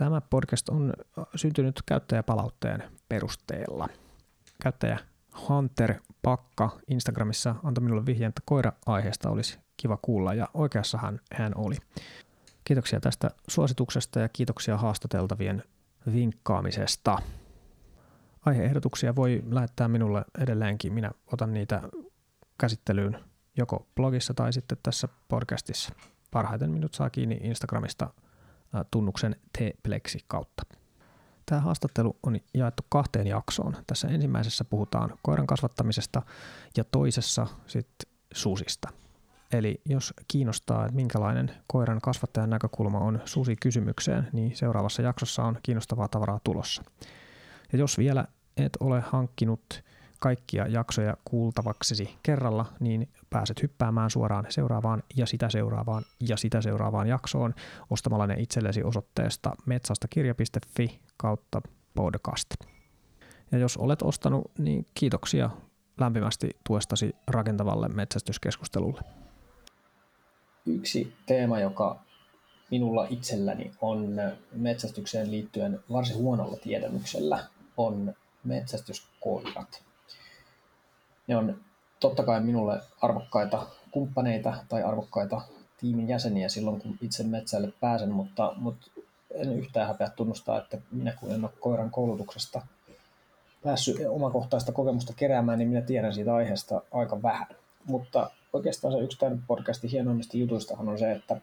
Tämä podcast on syntynyt käyttäjäpalautteen perusteella. Käyttäjä Hunter Pakka Instagramissa antoi minulle vihjeen, että koira-aiheesta olisi kiva kuulla ja oikeassahan hän oli. Kiitoksia tästä suosituksesta ja kiitoksia haastateltavien vinkkaamisesta. Aiheehdotuksia voi lähettää minulle edelleenkin. Minä otan niitä käsittelyyn joko blogissa tai sitten tässä podcastissa. Parhaiten minut saa kiinni Instagramista tunnuksen T-Plexi kautta. Tämä haastattelu on jaettu kahteen jaksoon. Tässä ensimmäisessä puhutaan koiran kasvattamisesta ja toisessa sitten susista. Eli jos kiinnostaa, että minkälainen koiran kasvattajan näkökulma on susi kysymykseen, niin seuraavassa jaksossa on kiinnostavaa tavaraa tulossa. Ja jos vielä et ole hankkinut kaikkia jaksoja kuultavaksesi kerralla, niin pääset hyppäämään suoraan seuraavaan ja sitä seuraavaan ja sitä seuraavaan jaksoon ostamalla ne itsellesi osoitteesta metsastakirja.fi kautta podcast. Ja jos olet ostanut, niin kiitoksia lämpimästi tuestasi rakentavalle metsästyskeskustelulle. Yksi teema, joka minulla itselläni on metsästykseen liittyen varsin huonolla tiedämyksellä, on metsästyskoirat. Ne on totta kai minulle arvokkaita kumppaneita tai arvokkaita tiimin jäseniä silloin, kun itse metsälle pääsen, mutta, mutta en yhtään häpeä tunnustaa, että minä kun en ole koiran koulutuksesta päässyt omakohtaista kokemusta keräämään, niin minä tiedän siitä aiheesta aika vähän. Mutta oikeastaan se yksi tämän podcastin hienoimmista jutuistahan on se, että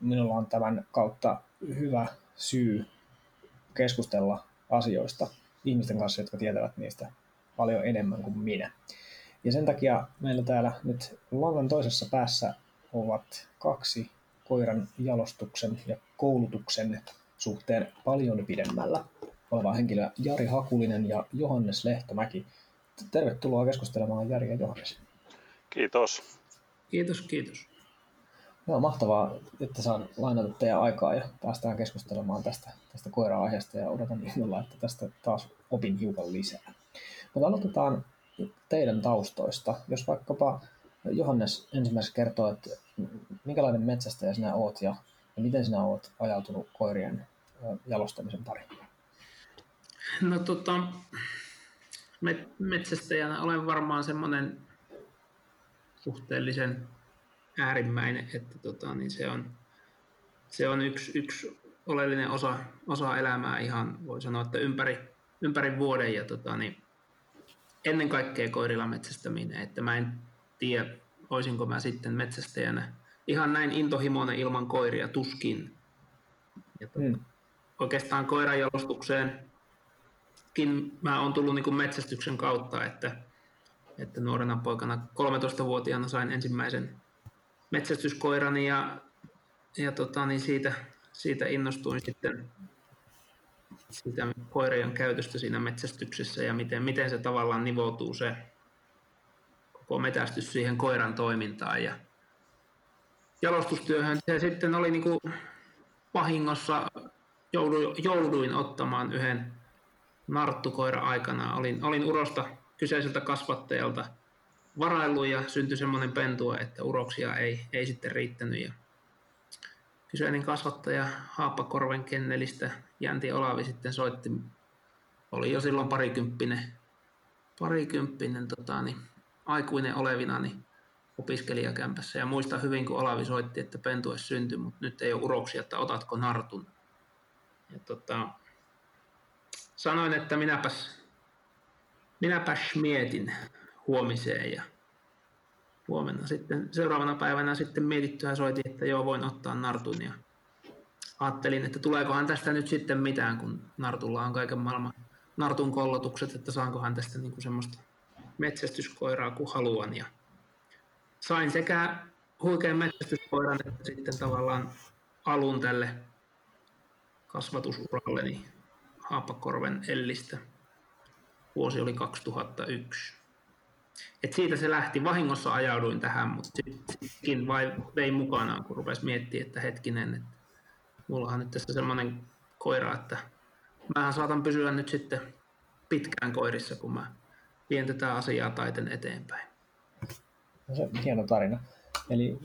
minulla on tämän kautta hyvä syy keskustella asioista ihmisten kanssa, jotka tietävät niistä paljon enemmän kuin minä. Ja sen takia meillä täällä nyt langan toisessa päässä ovat kaksi koiran jalostuksen ja koulutuksen suhteen paljon pidemmällä olevaa henkilöä, Jari Hakulinen ja Johannes Lehtomäki. Tervetuloa keskustelemaan Jari ja Johannes. Kiitos. Kiitos, kiitos. Joo, mahtavaa, että saan lainata teidän aikaa ja päästään keskustelemaan tästä, tästä koira-aiheesta ja odotan innolla, että tästä taas opin hiukan lisää. Mutta aloitetaan teidän taustoista. Jos vaikkapa Johannes ensimmäiseksi kertoo, että minkälainen metsästäjä sinä oot ja, ja miten sinä oot ajautunut koirien jalostamisen pariin? No tota, metsästäjänä olen varmaan semmoinen suhteellisen äärimmäinen, että tota, niin se on, se on yksi, yksi oleellinen osa, osa elämää ihan, voi sanoa, että ympäri, ympäri vuoden ja tota, niin ennen kaikkea koirilla metsästäminen, että mä en tiedä, olisinko mä sitten metsästäjänä ihan näin intohimoinen ilman koiria, tuskin. Ja tota, mm. Oikeastaan koiran jalostukseenkin mä oon tullut niin kuin metsästyksen kautta, että, että nuorena poikana 13-vuotiaana sain ensimmäisen metsästyskoirani ja, ja tota, niin siitä, siitä innostuin sitten sitä koirien käytöstä siinä metsästyksessä ja miten, miten se tavallaan nivoutuu se koko metästys siihen koiran toimintaan ja jalostustyöhön. Se sitten oli niin kuin vahingossa jouduin, jouduin ottamaan yhden narttukoira aikana. Olin, olin urosta kyseiseltä kasvattajalta varaillut ja syntyi semmoinen pentua, että uroksia ei, ei sitten riittänyt. Ja kyseinen kasvattaja Haappakorven kennelistä Jänti Olavi sitten soitti, oli jo silloin parikymppinen, parikymppinen tota, niin, aikuinen olevina niin opiskelijakämpässä. Ja muistan hyvin, kun Olavi soitti, että pentue syntyi, mutta nyt ei ole uroksia, että otatko nartun. Ja tota, sanoin, että minäpäs, minäpäs mietin huomiseen ja huomenna sitten, seuraavana päivänä sitten mietittyä soitin, että joo voin ottaa nartun ja ajattelin, että tuleekohan tästä nyt sitten mitään, kun nartulla on kaiken maailman nartun kollotukset, että saankohan tästä niin kuin semmoista metsästyskoiraa kuin haluan. Ja sain sekä huikean metsästyskoiran että sitten tavallaan alun tälle kasvatusuralleni Haapakorven Ellistä. Vuosi oli 2001. Et siitä se lähti. Vahingossa ajauduin tähän, mutta sittenkin vai vein mukanaan, kun rupesi miettimään, että hetkinen, että mullahan nyt tässä semmoinen koira, että mähän saatan pysyä nyt sitten pitkään koirissa, kun mä vien tätä asiaa taiten eteenpäin. No se hieno tarina. Eli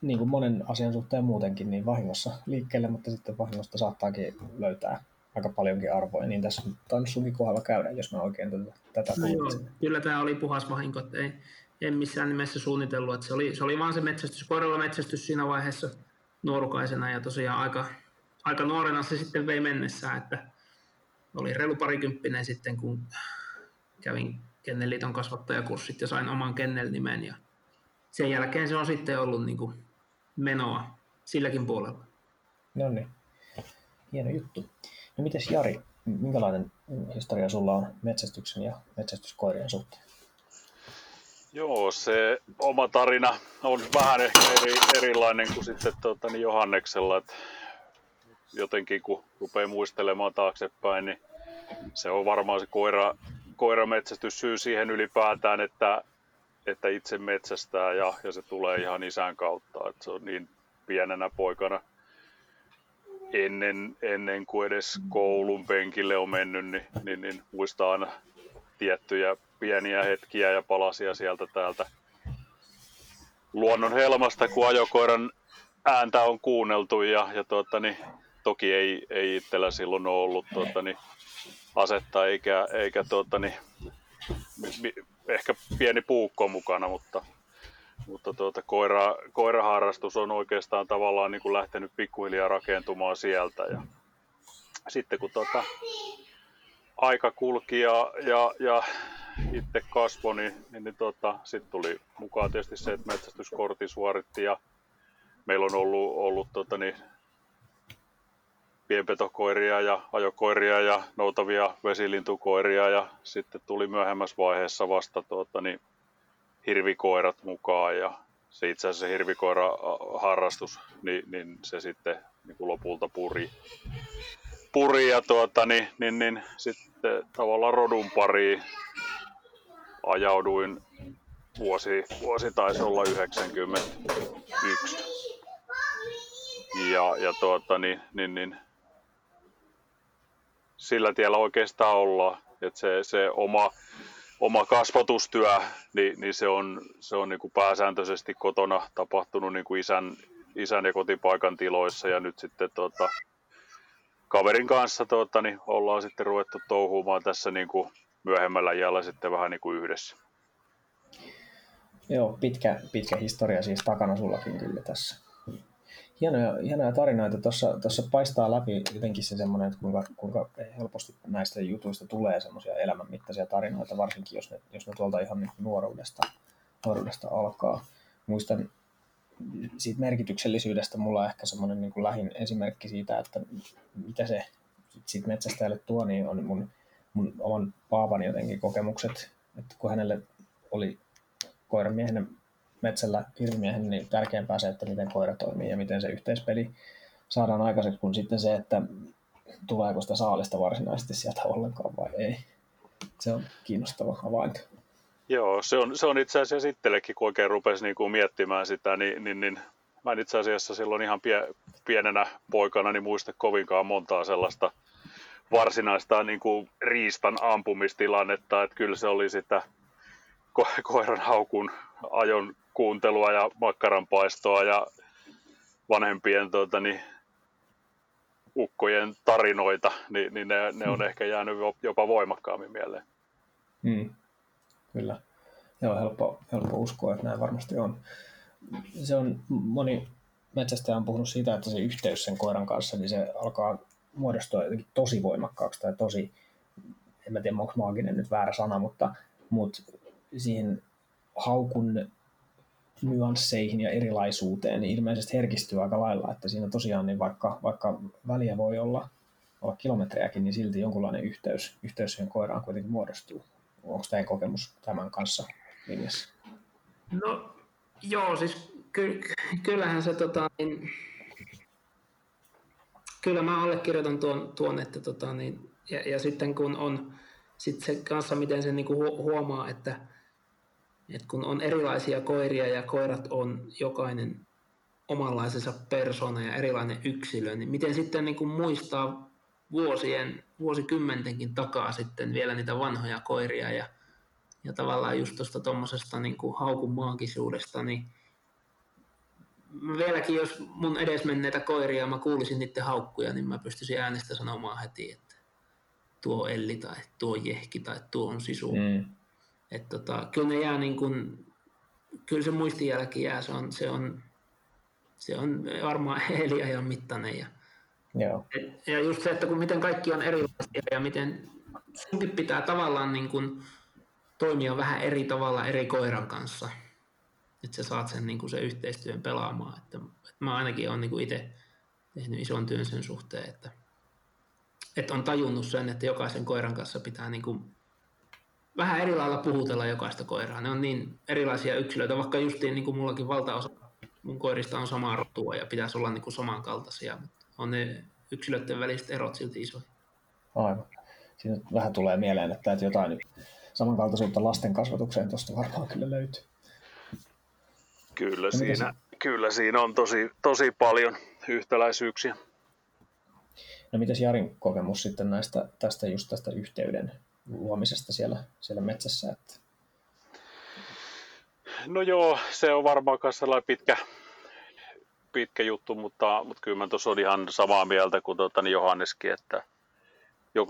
niin kuin monen asian suhteen muutenkin, niin vahingossa liikkeelle, mutta sitten vahingosta saattaakin löytää aika paljonkin arvoa. Niin tässä on tainnut sunkin kohdalla käydä, jos mä oikein tätä, tätä no joo, Kyllä tämä oli puhas vahinko, että ei, en missään nimessä suunnitellut. Että se, oli, se oli vaan se metsästys, koiralla metsästys siinä vaiheessa nuorukaisena ja tosiaan aika, aika nuorena se sitten vei mennessään, että oli reilu parikymppinen sitten, kun kävin Kennelliiton kasvattajakurssit ja sain oman Kennel-nimen ja sen jälkeen se on sitten ollut niin kuin menoa silläkin puolella. No niin, hieno juttu. No mites Jari, minkälainen historia sulla on metsästyksen ja metsästyskoirien suhteen? Joo, se oma tarina on vähän ehkä eri, erilainen kuin sitten tuota, niin Johanneksella. Että jotenkin kun rupeaa muistelemaan taaksepäin, niin se on varmaan se koira, koirametsästys syy siihen ylipäätään, että, että itse metsästää ja, ja se tulee ihan isän kautta. Että se on niin pienenä poikana ennen, ennen kuin edes koulun penkille on mennyt, niin, niin, niin muistaa aina tiettyjä pieniä hetkiä ja palasia sieltä täältä luonnon helmasta, kun ajokoiran ääntä on kuunneltu ja, ja tuota, niin, toki ei, ei itsellä silloin ole ollut tuota, niin, asetta eikä, eikä tuota, niin, ehkä pieni puukko mukana, mutta, mutta tuota, koira, koiraharrastus on oikeastaan tavallaan niin kuin lähtenyt pikkuhiljaa rakentumaan sieltä. Ja sitten kun tuota, aika kulki ja, ja, ja itse kasvoi, niin, niin, niin tuota, sitten tuli mukaan tietysti se, että metsästyskortti suoritti ja meillä on ollut, ollut tuota, niin, pienpetokoiria ja ajokoiria ja noutavia vesilintukoiria ja sitten tuli myöhemmässä vaiheessa vasta tuota, niin, hirvikoirat mukaan ja se itse asiassa hirvikoira harrastus, niin, niin se sitten niin kuin lopulta puri, puri ja tuota, niin, niin, niin, sitten tavallaan rodun pariin ajauduin vuosi, vuosi taisi olla 91. Ja, ja tuota, niin, niin, niin, sillä tiellä oikeastaan ollaan. Että se, se oma, oma kasvatustyö, niin, niin se on, se on niin kuin pääsääntöisesti kotona tapahtunut niin kuin isän, isän ja kotipaikan tiloissa ja nyt sitten tuota, kaverin kanssa tuota, niin ollaan sitten ruvettu touhumaan tässä niin kuin myöhemmällä iällä sitten vähän niin kuin yhdessä. Joo, pitkä, pitkä historia siis takana sullakin kyllä tässä hienoja, hienoja tarinoita. Tuossa, tuossa paistaa läpi jotenkin se semmoinen, että kuinka, kuinka helposti näistä jutuista tulee semmoisia elämänmittaisia tarinoita, varsinkin jos ne, jos ne tuolta ihan niin nuoruudesta, nuoruudesta alkaa. Muistan siitä merkityksellisyydestä mulla on ehkä semmoinen niin kuin lähin esimerkki siitä, että mitä se siitä metsästäjälle tuo, niin on mun, mun oman paavan jotenkin kokemukset, että kun hänelle oli koiramiehen metsällä hirvimiehen, niin tärkeämpää se, että miten koira toimii ja miten se yhteispeli saadaan aikaiseksi, kuin sitten se, että tuleeko sitä saalista varsinaisesti sieltä ollenkaan vai ei. Se on kiinnostava havainto. Joo, se on, se on itse asiassa itsellekin, kun oikein rupesi niin kuin miettimään sitä, niin, niin, niin mä en itse asiassa silloin ihan pie, pienenä poikana niin muista kovinkaan montaa sellaista varsinaista niin kuin riistan ampumistilannetta, että kyllä se oli sitä ko- koiran haukun ajon kuuntelua ja makkaranpaistoa ja vanhempien tuota, niin, ukkojen tarinoita, niin, niin ne, ne on mm. ehkä jäänyt jopa voimakkaammin mieleen. Mm. Kyllä. Joo, helppo, helppo uskoa, että näin varmasti on. Se on, moni metsästäjä on puhunut siitä, että se yhteys sen koiran kanssa, niin se alkaa muodostua jotenkin tosi voimakkaaksi tai tosi, en mä tiedä onko maaginen nyt väärä sana, mutta, mutta siihen haukun nyansseihin ja erilaisuuteen, niin ilmeisesti herkistyy aika lailla, että siinä tosiaan niin vaikka, vaikka väliä voi olla, olla kilometrejäkin, niin silti jonkunlainen yhteys, yhteys siihen koiraan kuitenkin muodostuu. Onko teidän kokemus tämän kanssa linjassa? No joo, siis ky- kyllähän se tota, niin, kyllä mä allekirjoitan tuon, tuon että tota, niin, ja, ja, sitten kun on sit se kanssa, miten se niin huomaa, että et kun on erilaisia koiria ja koirat on jokainen omanlaisensa persona ja erilainen yksilö, niin miten sitten niin kuin muistaa vuosien, vuosikymmentenkin takaa sitten vielä niitä vanhoja koiria ja, ja tavallaan just tuosta tuommoisesta niin maagisuudesta, niin vieläkin jos mun edesmenneitä koiria mä kuulisin niiden haukkuja, niin mä pystyisin äänestä sanomaan heti, että tuo Elli tai tuo Jehki tai tuo on Sisu. Mm. Että tota, kyllä ne jää niin kuin, kyllä se muistijälki jää, se on, se on, se on varmaan eliajan mittainen. Ja, Joo. Et, ja just se, että kun miten kaikki on erilaisia ja miten sunkin pitää tavallaan niin kuin toimia vähän eri tavalla eri koiran kanssa, että sä saat sen, niin kuin sen yhteistyön pelaamaan. Että, että mä ainakin olen niin itse tehnyt ison työn sen suhteen, että, että on tajunnut sen, että jokaisen koiran kanssa pitää niin kuin vähän eri lailla puhutella jokaista koiraa. Ne on niin erilaisia yksilöitä, vaikka justiin niin kuin mullakin valtaosa mun koirista on samaa rotua ja pitäisi olla niin kuin samankaltaisia, mutta on ne yksilöiden väliset erot silti isoja. Aivan. Siinä vähän tulee mieleen, että, että jotain samankaltaisuutta lasten kasvatukseen tuosta varmaan kyllä löytyy. Kyllä, siinä, se... kyllä siinä on tosi, tosi paljon yhtäläisyyksiä. No mitäs Jarin kokemus sitten näistä, tästä just tästä yhteyden luomisesta siellä, siellä metsässä? Että... No joo, se on varmaan myös sellainen pitkä, pitkä juttu, mutta, mutta kyllä mä tuossa on ihan samaa mieltä kuin tuota, niin Johanneskin, että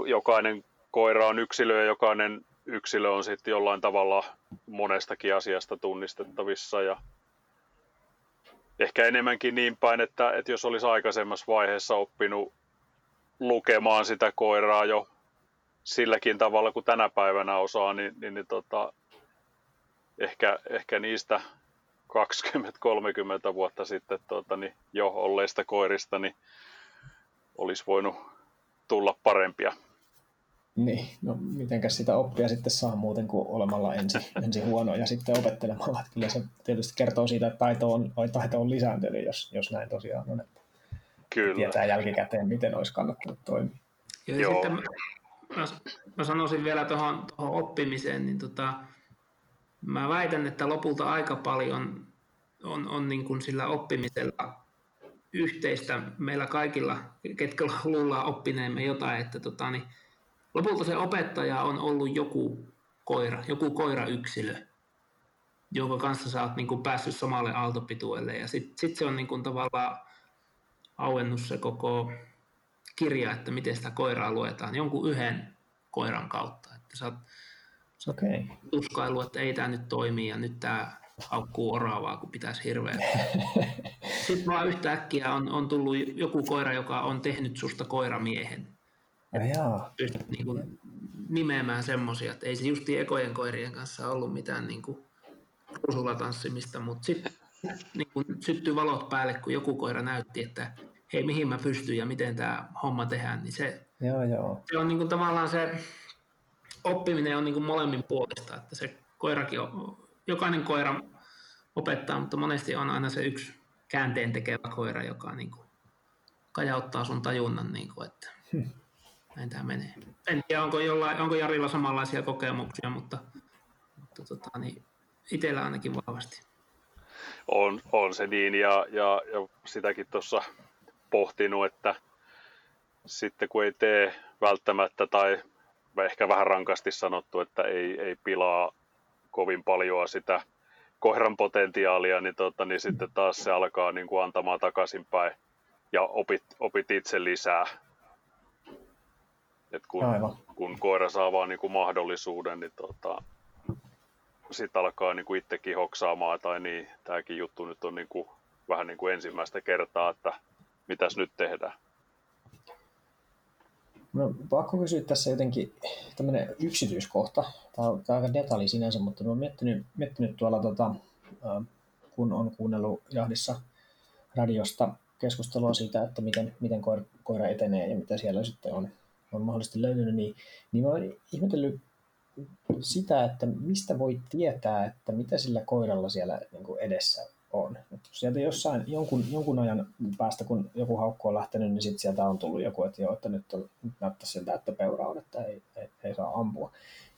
jokainen koira on yksilö ja jokainen yksilö on sitten jollain tavalla monestakin asiasta tunnistettavissa ja ehkä enemmänkin niin päin, että, että jos olisi aikaisemmassa vaiheessa oppinut lukemaan sitä koiraa jo silläkin tavalla kuin tänä päivänä osaa, niin, niin, niin tota, ehkä, ehkä niistä 20-30 vuotta sitten tota, niin jo olleista koirista niin olisi voinut tulla parempia. Niin, no mitenkäs sitä oppia sitten saa muuten kuin olemalla ensin, ensin huono ja sitten opettelemalla. Että kyllä se tietysti kertoo siitä, että taito on, taito on lisääntynyt, jos, jos näin tosiaan on. Että kyllä. Tietää jälkikäteen, miten olisi kannattanut toimia. Ja Joo. sitten mä, mä sanoisin vielä tuohon oppimiseen, niin tota, mä väitän, että lopulta aika paljon on, on niin kuin sillä oppimisella yhteistä meillä kaikilla, ketkä luullaan oppineemme jotain, että tota, niin lopulta se opettaja on ollut joku koira, joku koirayksilö, jonka kanssa sä oot niin kuin päässyt samalle aaltopituelle. Ja sitten sit se on niin kuin tavallaan auennut se koko kirja, että miten sitä koiraa luetaan jonkun yhden koiran kautta. Että sä oot, sä oot okay. tuskailu, että ei tämä nyt toimi ja nyt tämä haukkuu oravaa, kun pitäisi hirveä. Sitten vaan yhtäkkiä on, on tullut joku koira, joka on tehnyt susta koiramiehen. Pystyt niin kuin nimeämään semmoisia, että ei se justi ekojen koirien kanssa ollut mitään niin kuin tanssimista, mutta sitten niin kuin syttyi valot päälle, kun joku koira näytti, että hei, mihin mä pystyn ja miten tämä homma tehdään, niin se, joo, joo. se on niin kuin tavallaan se oppiminen on niin kuin molemmin puolesta, että se koirakin on, jokainen koira opettaa, mutta monesti on aina se yksi käänteen tekevä koira, joka niin kuin kajauttaa sun tajunnan, niin kuin, että hmm. näin tämä menee. En tiedä, onko, jollain, onko Jarilla samanlaisia kokemuksia, mutta, mutta tota, niin itsellä ainakin vahvasti. On, on se niin, ja, ja, ja sitäkin tuossa pohtinut, että sitten kun ei tee välttämättä tai ehkä vähän rankasti sanottu, että ei, ei pilaa kovin paljon sitä koiran potentiaalia, niin, tota, niin sitten taas se alkaa niin kuin antamaan takaisinpäin ja opit, opit itse lisää. Et kun, kun koira saa vaan niin kuin mahdollisuuden, niin tota, sitten alkaa niin kuin itsekin hoksaamaan, tai niin, tämäkin juttu nyt on niin kuin, vähän niin kuin ensimmäistä kertaa, että mitäs nyt tehdään. No, pakko kysyä tässä jotenkin tämmöinen yksityiskohta. Tämä on, tämä on aika detalji sinänsä, mutta olen miettinyt, miettinyt tuolla, tota, kun on kuunnellut jahdissa radiosta keskustelua siitä, että miten, miten koira, koira etenee ja mitä siellä sitten on, on mahdollisesti löytynyt, niin, niin olen ihmetellyt sitä, että mistä voi tietää, että mitä sillä koiralla siellä niin kuin edessä on. Et sieltä jossain jonkun, jonkun ajan päästä, kun joku haukku on lähtenyt, niin sit sieltä on tullut joku, että joo, että nyt, on, nyt näyttää siltä, että peura että ei, ei, ei saa ampua.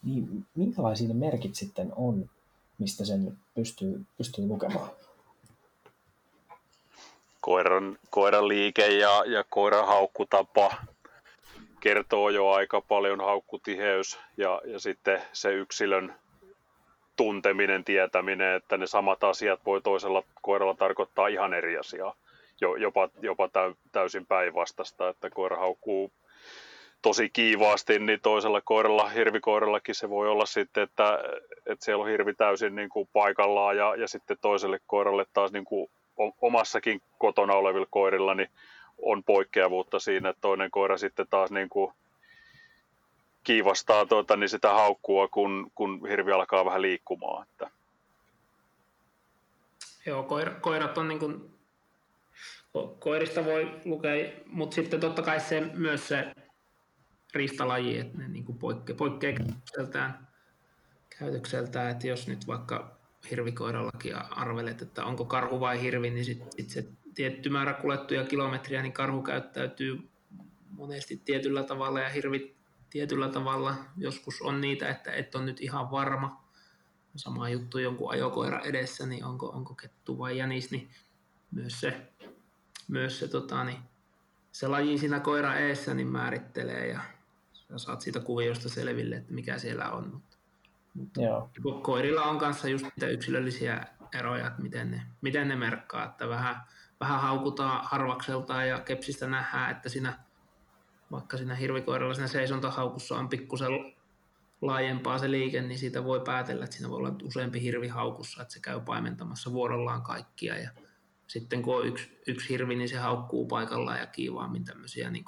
Niin minkälaisia ne merkit sitten on, mistä sen pystyy, pystyy lukemaan? Koiran, koiran liike ja, ja koiran haukkutapa kertoo jo aika paljon haukkutiheys ja, ja sitten se yksilön tunteminen, tietäminen, että ne samat asiat voi toisella koiralla tarkoittaa ihan eri asiaa. Jopa, jopa täysin päinvastasta, että koira haukkuu tosi kiivaasti, niin toisella koiralla, hirvikoirallakin se voi olla sitten, että, että siellä on hirvi täysin niin kuin paikallaan ja, ja sitten toiselle koiralle taas niin kuin omassakin kotona olevilla koirilla niin on poikkeavuutta siinä, että toinen koira sitten taas niin kuin kiivastaa tuota, niin sitä haukkua, kun, kun hirvi alkaa vähän liikkumaan. Että. Joo, koira, koirat on niin kuin, koirista voi lukea, mutta sitten totta kai se, myös se riistalaji, että ne niin kuin poikke, poikkeaa käytökseltään, käytökseltään, että jos nyt vaikka hirvikoirallakin arvelet, että onko karhu vai hirvi, niin sitten sit se tietty määrä kuljettuja kilometriä, niin karhu käyttäytyy monesti tietyllä tavalla ja hirvi tietyllä tavalla. Joskus on niitä, että et on nyt ihan varma. Sama juttu jonkun ajokoira edessä, niin onko, onko kettu vai jänis, niin myös se, myös se, tota, niin se laji siinä koira eessä niin määrittelee ja sä saat siitä kuviosta selville, että mikä siellä on. Mutta, mutta Joo. koirilla on kanssa just niitä yksilöllisiä eroja, että miten ne, miten ne merkkaa, että vähän, vähän haukutaan harvakseltaan ja kepsistä nähdään, että siinä vaikka siinä hirvikoiralla siinä seisontahaukussa on pikkusen laajempaa se liike, niin siitä voi päätellä, että siinä voi olla useampi hirvi haukussa, että se käy paimentamassa vuorollaan kaikkia. Ja sitten kun on yksi, yksi hirvi, niin se haukkuu paikallaan ja kiivaammin tämmöisiä niin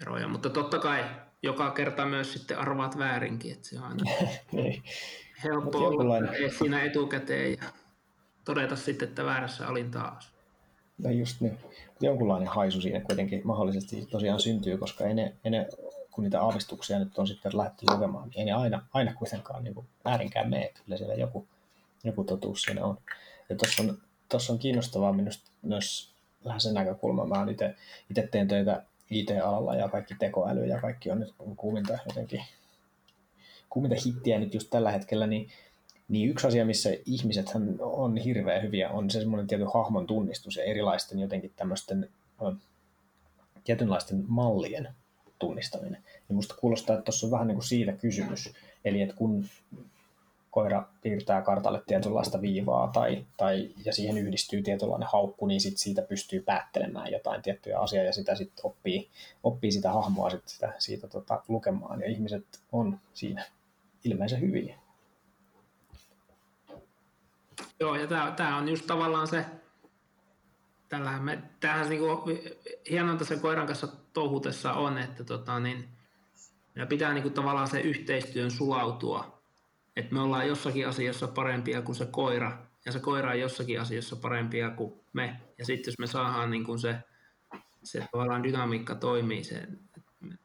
eroja. Mutta totta kai joka kerta myös sitten arvaat väärinkin, että se on aina niin. helppo olla siinä etukäteen ja todeta sitten, että väärässä olin taas. No just niin. Jonkunlainen haisu siinä kuitenkin mahdollisesti tosiaan syntyy, koska ei ne, ei ne kun niitä aavistuksia nyt on sitten lähdetty lukemaan, niin ei ne aina, aina kuitenkaan niin väärinkään mene. Kyllä siellä joku, joku totuus siinä on. Ja tuossa on, tossa on kiinnostavaa minusta myös vähän sen näkökulma. Mä itse teen töitä IT-alalla ja kaikki tekoäly ja kaikki on nyt kuuminta jotenkin kuuminta hittiä nyt just tällä hetkellä, niin niin yksi asia, missä ihmiset on hirveän hyviä, on se semmoinen tietty hahmon tunnistus ja erilaisten jotenkin tämmöisten tietynlaisten mallien tunnistaminen. Ja musta kuulostaa, että tuossa on vähän niin kuin siitä kysymys. Eli että kun koira piirtää kartalle tietynlaista viivaa tai, tai, ja siihen yhdistyy tietynlainen haukku, niin sit siitä pystyy päättelemään jotain tiettyjä asiaa ja sitä sitten oppii, oppii sitä hahmoa sit sitä, siitä tota, lukemaan. Ja ihmiset on siinä ilmeisen hyviä. Joo, ja tämä on just tavallaan se, tällähän me, tämähän niinku, hienointa se koiran kanssa touhutessa on, että tota, niin, meillä pitää niinku tavallaan se yhteistyön sulautua, että me ollaan jossakin asiassa parempia kuin se koira, ja se koira on jossakin asiassa parempia kuin me, ja sitten jos me saadaan niin kuin se, se tavallaan dynamiikka toimii, se,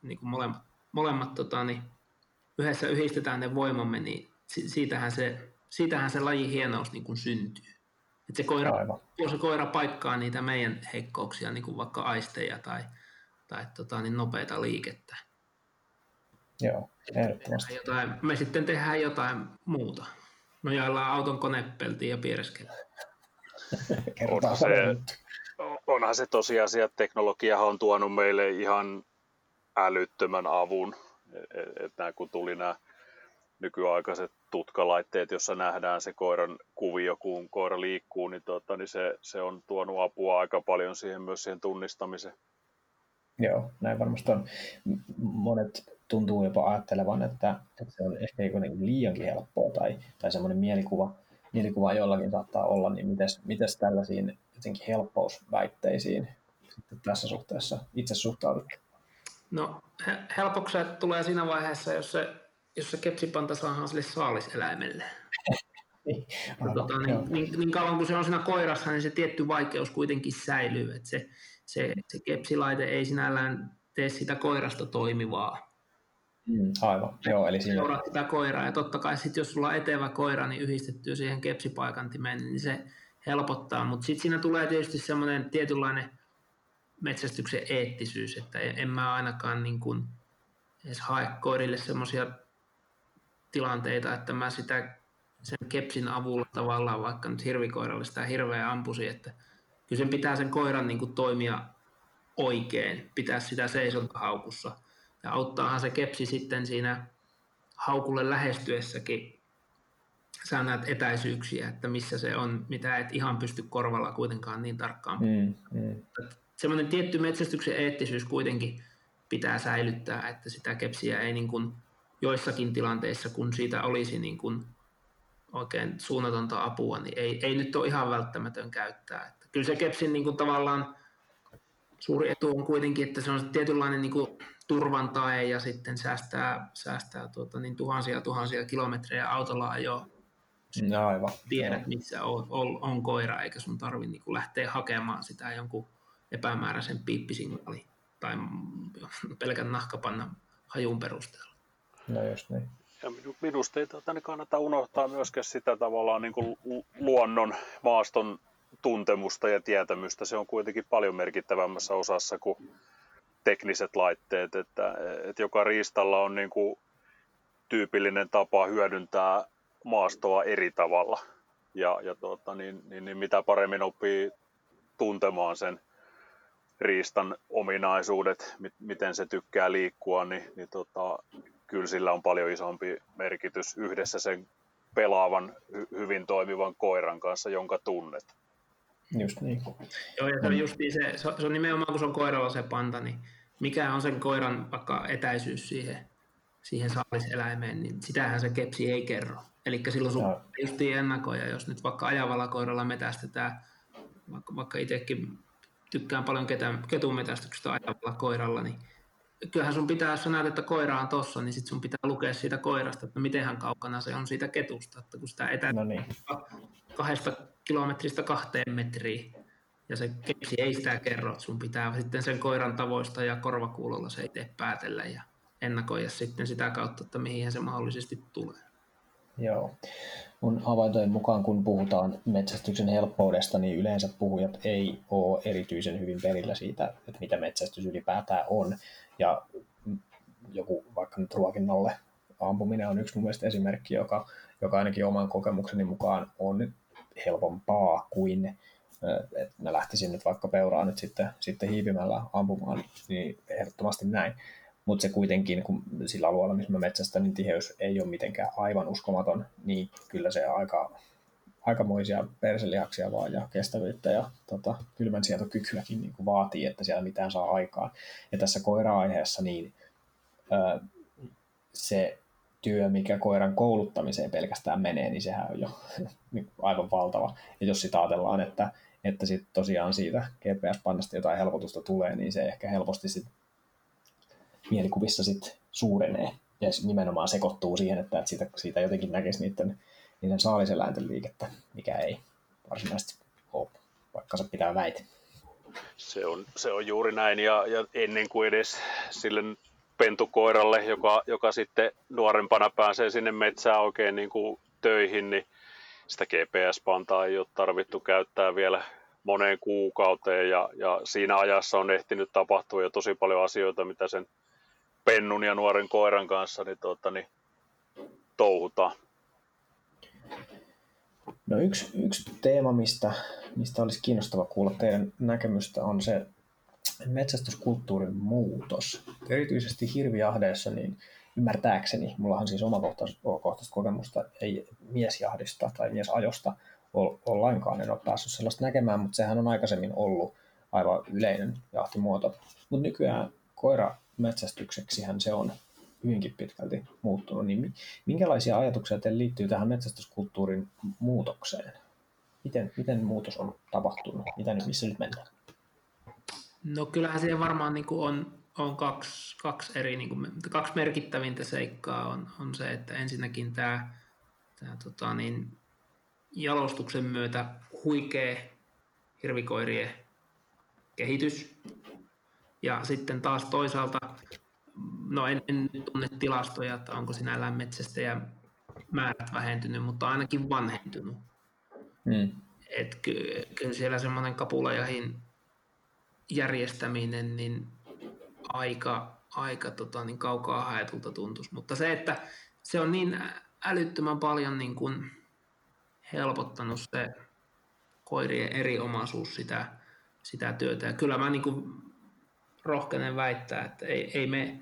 niin kuin molemmat, molemmat tota, niin yhdessä yhdistetään ne voimamme, niin siitähän se siitähän se laji hienous niin kuin syntyy. Että se koira, kun se koira paikkaa niitä meidän heikkouksia, niin kuin vaikka aisteja tai, tai tota, niin nopeita liikettä. Joo, ehdottomasti. Jotain, me sitten tehdään jotain muuta. Nojaillaan auton konepeltiin ja piereskellään. onhan, se, onhan se tosiasia, että teknologiahan on tuonut meille ihan älyttömän avun. Että kun tuli nämä nykyaikaiset tutkalaitteet, jossa nähdään se koiran kuvio, kun koira liikkuu, niin, tota, niin se, se on tuonut apua aika paljon siihen myös siihen tunnistamiseen. Joo, näin varmasti on. Monet tuntuu jopa ajattelevan, että, että se on ehkä liiankin helppoa tai, tai semmoinen mielikuva, mielikuva jollakin saattaa olla, niin mites, mites tällaisiin jotenkin helppousväitteisiin sitten tässä suhteessa itse suhtaudut? No helpokset tulee siinä vaiheessa, jos se jos se kepsipanta saadaan sille saaliseläimelle. niin, tota, niin, niin, niin, kauan kuin se on siinä koirassa, niin se tietty vaikeus kuitenkin säilyy. Että se, se, se kepsilaite ei sinällään tee sitä koirasta toimivaa. Mm, aivan, joo. Eli siinä... Seuraa sitä koiraa ja totta kai sit, jos sulla on etevä koira, niin yhdistettyy siihen kepsipaikantimeen, niin se helpottaa. Mutta sitten siinä tulee tietysti semmoinen tietynlainen metsästyksen eettisyys, että en mä ainakaan niin kuin edes hae koirille semmoisia tilanteita, että mä sitä sen kepsin avulla tavallaan vaikka nyt hirvikoiralle sitä hirveä ampusi, että kyllä sen pitää sen koiran niin kuin toimia oikein, pitää sitä seisontahaukussa. Ja auttaahan se kepsi sitten siinä haukulle lähestyessäkin sä näet etäisyyksiä, että missä se on, mitä et ihan pysty korvalla kuitenkaan niin tarkkaan. Mm, mm. Semmoinen tietty metsästyksen eettisyys kuitenkin pitää säilyttää, että sitä kepsiä ei niin kuin joissakin tilanteissa, kun siitä olisi niin kuin oikein suunnatonta apua, niin ei, ei nyt ole ihan välttämätön käyttää. Että kyllä se kepsin niin kuin tavallaan suuri etu on kuitenkin, että se on tietynlainen niin kuin turvan tae ja sitten säästää, säästää tuota, niin tuhansia tuhansia kilometrejä autolla ajoa. No, aivan. Tiedät, missä on, on, on koira, eikä sun tarvi niin kuin lähteä hakemaan sitä jonkun epämääräisen piippisignaali tai pelkän nahkapannan hajun perusteella. No just niin. Ja minusta ei niin kannata unohtaa myöskään sitä tavallaan niin kuin luonnon, maaston tuntemusta ja tietämystä. Se on kuitenkin paljon merkittävämmässä osassa kuin tekniset laitteet, että, että joka riistalla on niin kuin tyypillinen tapa hyödyntää maastoa eri tavalla. Ja, ja tuota, niin, niin, niin mitä paremmin oppii tuntemaan sen riistan ominaisuudet, miten se tykkää liikkua, niin, niin tota, kyllä sillä on paljon isompi merkitys yhdessä sen pelaavan, hyvin toimivan koiran kanssa, jonka tunnet. Just niin. Joo, ja se on, just se, se on nimenomaan, kun se on koiralla se panta, niin mikä on sen koiran vaikka etäisyys siihen, siihen saaliseläimeen, niin sitähän se kepsi ei kerro. Eli silloin sun no. justiin ennakoja, jos nyt vaikka ajavalla koiralla metästetään, vaikka, vaikka itsekin tykkään paljon ketumetästyksestä ajavalla koiralla, niin kyllähän sun pitää, jos sä näet, että koira on tossa, niin sit sun pitää lukea siitä koirasta, että mitenhän kaukana se on siitä ketusta, että kun sitä etä no niin. kahdesta kilometristä kahteen metriin, ja se kepsi ei sitä kerro, sun pitää sitten sen koiran tavoista ja korvakuulolla se itse päätellä ja ennakoida sitten sitä kautta, että mihin se mahdollisesti tulee. Joo. Mun havaintojen mukaan, kun puhutaan metsästyksen helppoudesta, niin yleensä puhujat ei ole erityisen hyvin perillä siitä, että mitä metsästys ylipäätään on. Ja joku vaikka nyt ruokinnalle ampuminen on yksi mun mielestä esimerkki, joka, joka ainakin oman kokemukseni mukaan on helpompaa kuin että mä lähtisin nyt vaikka peuraa nyt sitten, sitten hiipimällä ampumaan, niin ehdottomasti näin. Mutta se kuitenkin, kun sillä alueella, missä mä metsästän, niin tiheys ei ole mitenkään aivan uskomaton, niin kyllä se aika, aikamoisia perselihaksia vaan ja kestävyyttä ja tota, kylmän sietokykyäkin niin kuin vaatii, että siellä mitään saa aikaan. Ja tässä koira-aiheessa niin ö, se työ, mikä koiran kouluttamiseen pelkästään menee, niin sehän on jo aivan valtava. Ja jos sitä ajatellaan, että, että sit tosiaan siitä GPS-pannasta jotain helpotusta tulee, niin se ehkä helposti sit mielikuvissa sit suurenee. Ja nimenomaan sekoittuu siihen, että, että siitä, siitä jotenkin näkisi niiden, niiden saaliseläinten liikettä, mikä ei varsinaisesti ole, vaikka se pitää väite. Se on, se on juuri näin, ja, ja ennen kuin edes sille pentukoiralle, joka, joka sitten nuorempana pääsee sinne metsään oikein niin kuin töihin, niin sitä GPS-pantaa ei ole tarvittu käyttää vielä moneen kuukauteen ja, ja siinä ajassa on ehtinyt tapahtua jo tosi paljon asioita, mitä sen pennun ja nuoren koiran kanssa niin, tuota, niin touhutaan. No yksi, yksi teema, mistä, mistä olisi kiinnostava kuulla teidän näkemystä, on se metsästyskulttuurin muutos. Erityisesti hirviahdeessa, niin ymmärtääkseni, mullahan siis omakohtaista kokemusta ei miesjahdista tai miesajosta ole, lainkaan, en ole päässyt sellaista näkemään, mutta sehän on aikaisemmin ollut aivan yleinen jahtimuoto. Mutta nykyään koira metsästykseksihän se on hyvinkin pitkälti muuttunut, niin minkälaisia ajatuksia teille liittyy tähän metsästyskulttuurin muutokseen? Miten, miten muutos on tapahtunut? Mitä, missä nyt mennään? No kyllähän siihen varmaan niin kuin on, on kaksi, kaksi, eri, niin kuin, kaksi merkittävintä seikkaa. On, on se, että ensinnäkin tämä, tämä tota niin, jalostuksen myötä huikea hirvikoirien kehitys. Ja sitten taas toisaalta, no en, en tunne tilastoja, että onko sinällään metsästä ja määrät vähentynyt, mutta ainakin vanhentunut. Mm. Et ky, kyllä siellä semmoinen kapulajahin järjestäminen niin aika, aika tota, niin kaukaa haetulta tuntuisi. Mutta se, että se on niin älyttömän paljon niin kuin helpottanut se koirien eri omaisuus sitä, sitä työtä. Ja kyllä mä niin kuin rohkenen väittää, että ei, ei me,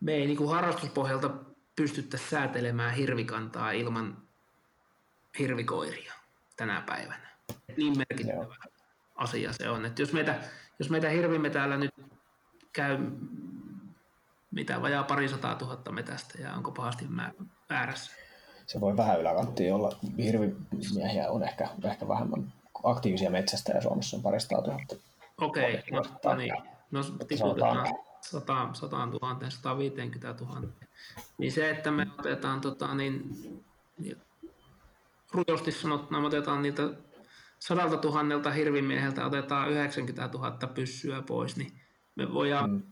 me ei niin harrastuspohjalta pystyttäisi säätelemään hirvikantaa ilman, hirvikoiria tänä päivänä. Niin merkittävä Joo. asia se on. Että jos meitä, jos meitä hirvimme täällä nyt käy mitä vajaa pari sataa tuhatta metästä ja onko pahasti väärässä? Se voi vähän yläkanttia olla. Hirvimiehiä on ehkä, ehkä vähemmän aktiivisia metsästä ja Suomessa on parista tuhatta. Okei, okay, no, no niin. No tiputetaan 100, 100 000, 150 000. Niin se, että me otetaan tota, niin, rujosti sanottuna, me otetaan niitä sadalta tuhannelta hirvimieheltä otetaan 90 000 pyssyä pois, niin me voidaan mm.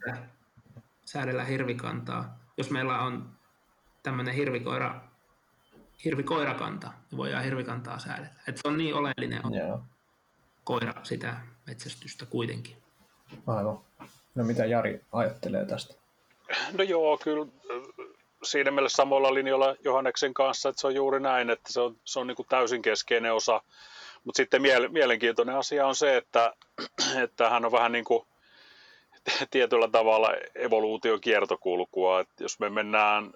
säädellä hirvikantaa. Jos meillä on tämmöinen hirvikoira, hirvikoirakanta, niin voidaan hirvikantaa säädellä. Et se on niin oleellinen on yeah. koira sitä metsästystä kuitenkin. Aivan. No mitä Jari ajattelee tästä? No joo, kyllä siinä mielessä samalla linjalla Johanneksen kanssa, että se on juuri näin, että se on, se on niin kuin täysin keskeinen osa. Mutta sitten mielenkiintoinen asia on se, että, että hän on vähän niin kuin tietyllä tavalla evoluutiokiertokulkua. Että jos me mennään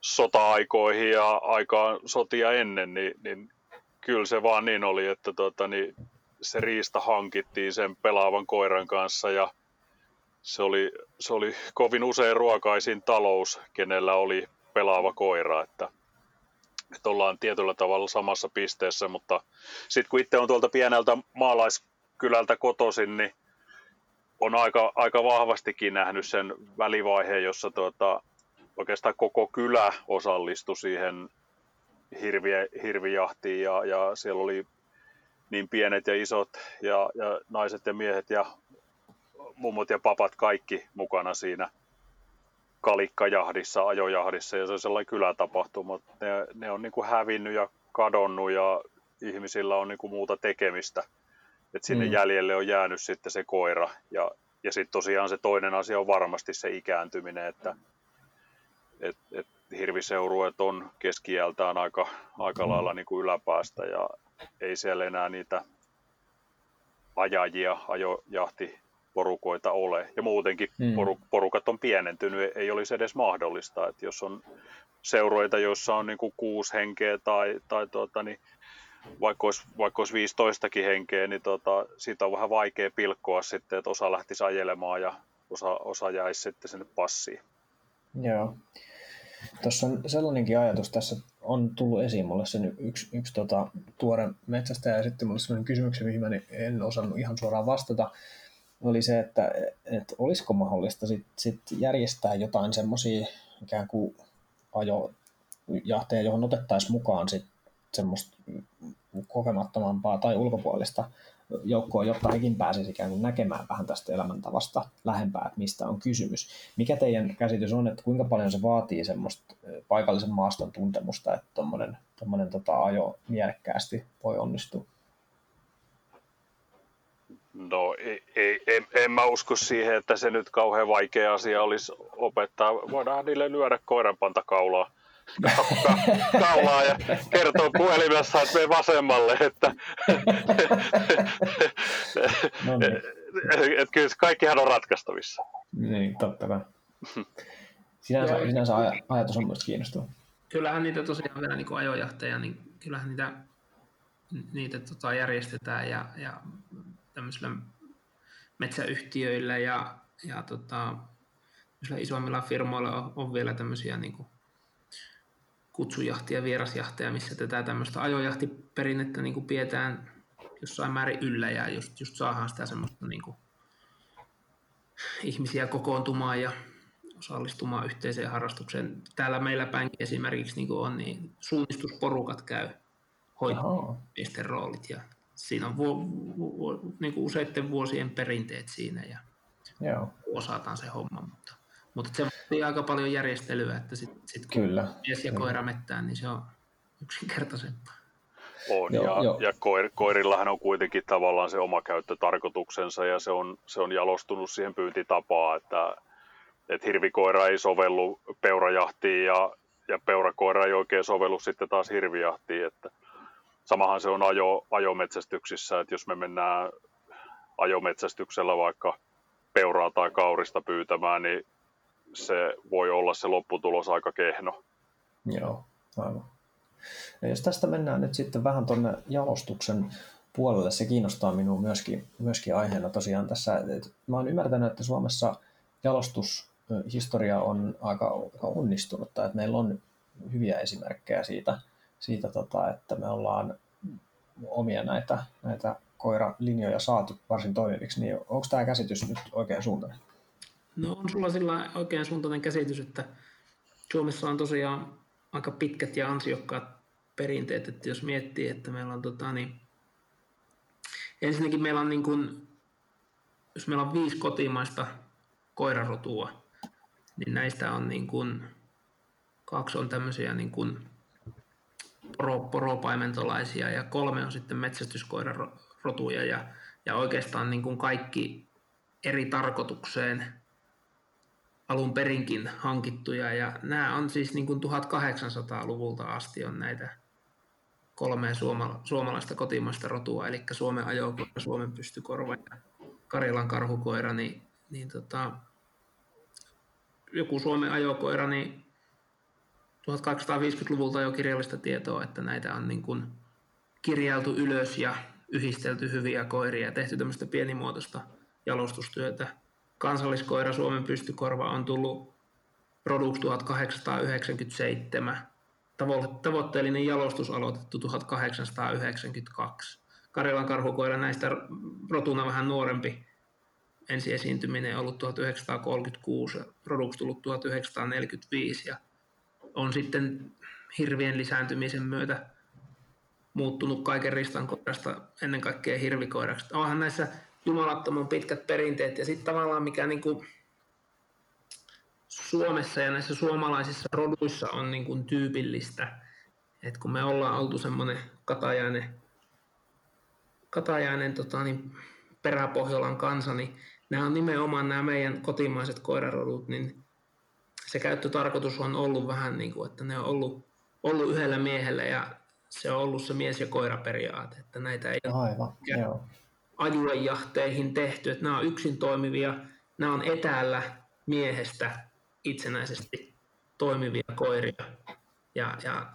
sota-aikoihin ja aikaan sotia ennen, niin, niin kyllä se vaan niin oli, että tota, niin se riista hankittiin sen pelaavan koiran kanssa ja se oli, se oli kovin usein ruokaisin talous, kenellä oli pelaava koira, että, että ollaan tietyllä tavalla samassa pisteessä, mutta sitten kun itse on tuolta pieneltä maalaiskylältä kotoisin, niin on aika, aika vahvastikin nähnyt sen välivaiheen, jossa tuota, oikeastaan koko kylä osallistui siihen hirviä, hirvijahtiin ja, ja siellä oli niin pienet ja isot ja, ja naiset ja miehet ja mummot ja papat kaikki mukana siinä kalikkajahdissa, ajojahdissa ja se on sellainen kylätapahtuma. Ne, ne on niin kuin hävinnyt ja kadonnut ja ihmisillä on niin kuin muuta tekemistä. Et sinne mm. jäljelle on jäänyt sitten se koira ja, ja sitten tosiaan se toinen asia on varmasti se ikääntyminen, että et, et hirviseurueet on keskiältään aika, aika lailla niin kuin yläpäästä ja ei siellä enää niitä ajajia, ajojahti porukoita ole. Ja muutenkin mm. porukat on pienentynyt, ei olisi edes mahdollista. Että jos on seuroita, joissa on niin kuin kuusi henkeä tai, tai tuota, niin vaikka olisi, vaikka olisi 15 henkeä, niin tuota, siitä on vähän vaikea pilkkoa sitten, että osa lähtisi ajelemaan ja osa, osa jäisi sitten sinne passiin. Joo. Tuossa on sellainenkin ajatus tässä, on tullut esiin mulle sen yksi, yksi tota, tuore metsästäjä ja sitten mulle sellainen kysymys, mihin mä en osannut ihan suoraan vastata, oli se, että, että olisiko mahdollista sit, sit järjestää jotain semmoisia ikään kuin ajojahteja, johon otettaisiin mukaan sit semmoista kokemattomampaa tai ulkopuolista joukkoa, jotta hekin pääsisi ikään kuin näkemään vähän tästä elämäntavasta lähempää, että mistä on kysymys. Mikä teidän käsitys on, että kuinka paljon se vaatii semmoista paikallisen maaston tuntemusta, että tuommoinen tota, ajo mielekkäästi voi onnistua? No ei, ei, en, en mä usko siihen, että se nyt kauhean vaikea asia olisi opettaa. Voidaan niille lyödä koiranpanta kaulaa, kaulaa ja kertoo puhelimessa, että me vasemmalle, että no niin. et, kyllä kaikkihan on ratkaistavissa. Niin, totta kai. Sinänsä, sinänsä ajatus on myös kiinnostava. Kyllähän niitä tosiaan vielä niin ajojahteja, niin kyllähän niitä, niitä tota järjestetään ja, ja tämmöisillä metsäyhtiöillä ja, ja tota, isommilla firmoilla on, on vielä tämmöisiä niin kuin kutsujahtia, vierasjahteja, missä tätä tämmöistä ajojahtiperinnettä niin kuin pidetään jossain määrin yllä ja just, just saadaan sitä semmoista niin kuin ihmisiä kokoontumaan ja osallistumaan yhteiseen harrastukseen. Täällä meillä päin esimerkiksi niin kuin on, niin suunnistusporukat käy hoitamaan roolit ja siinä on vu, vu, vu, niin kuin useiden vuosien perinteet siinä ja Joo. osataan se homma, mutta, mutta se vaatii aika paljon järjestelyä, että sitten sit kun Kyllä. mies ja koira mettään, niin se on yksinkertaisempaa. On, joo, ja, joo. ja koir, koirillahan on kuitenkin tavallaan se oma käyttötarkoituksensa ja se on, se on jalostunut siihen pyyntitapaan, että, että hirvikoira ei sovellu peurajahtiin ja, ja peurakoira ei oikein sovellu sitten taas hirvijahtiin, että samahan se on ajo, ajometsästyksissä, että jos me mennään ajometsästyksellä vaikka peuraa tai kaurista pyytämään, niin se voi olla se lopputulos aika kehno. Joo, aivan. Ja jos tästä mennään nyt sitten vähän tuonne jalostuksen puolelle, se kiinnostaa minua myöskin, myöskin aiheena tosiaan tässä. että mä oon ymmärtänyt, että Suomessa jalostushistoria on aika, aika onnistunutta, että meillä on hyviä esimerkkejä siitä, siitä tota, että me ollaan omia näitä, näitä koiralinjoja saatu varsin toimiviksi, niin onko tämä käsitys nyt oikein suuntainen? No on sulla sillä oikein suuntainen käsitys, että Suomessa on tosiaan aika pitkät ja ansiokkaat perinteet, että jos miettii, että meillä on tota, niin, ensinnäkin meillä on niin kuin, jos meillä on viisi kotimaista koirarotua, niin näistä on niin kuin, kaksi on tämmöisiä niin kuin poro, poropaimentolaisia ja kolme on sitten metsästyskoirarotuja ja, ja oikeastaan niin kuin kaikki eri tarkoitukseen alun perinkin hankittuja. Ja nämä on siis niin kuin 1800-luvulta asti on näitä kolmea suoma, suomalaista kotimaista rotua, eli Suomen ajokoira, Suomen pystykorva ja Karjalan karhukoira, niin, niin tota, joku Suomen ajokoira, niin 1850-luvulta jo kirjallista tietoa, että näitä on niin kuin kirjailtu ylös ja yhdistelty hyviä koiria ja tehty tämmöistä pienimuotoista jalostustyötä. Kansalliskoira Suomen pystykorva on tullut Produks 1897. Tavoitteellinen jalostus aloitettu 1892. Karjalan karhukoira näistä rotuna vähän nuorempi ensi esiintyminen on ollut 1936, Produks tullut 1945 ja on sitten hirvien lisääntymisen myötä muuttunut kaiken ristan koirasta ennen kaikkea hirvikoiraksi. Onhan näissä jumalattoman pitkät perinteet ja sitten tavallaan mikä niin kuin Suomessa ja näissä suomalaisissa roduissa on niin kuin tyypillistä, että kun me ollaan oltu semmoinen katajainen, katajainen tota, niin peräpohjolan kansa, niin nämä on nimenomaan nämä meidän kotimaiset koirarodut, niin se käyttötarkoitus on ollut vähän niin kuin, että ne on ollut, ollut yhdellä miehellä ja se on ollut se mies- ja koiraperiaate, että näitä ei Aivan, joo. ajuejahteihin tehty, että nämä on yksin toimivia, nämä on etäällä miehestä itsenäisesti toimivia koiria. Ja, ja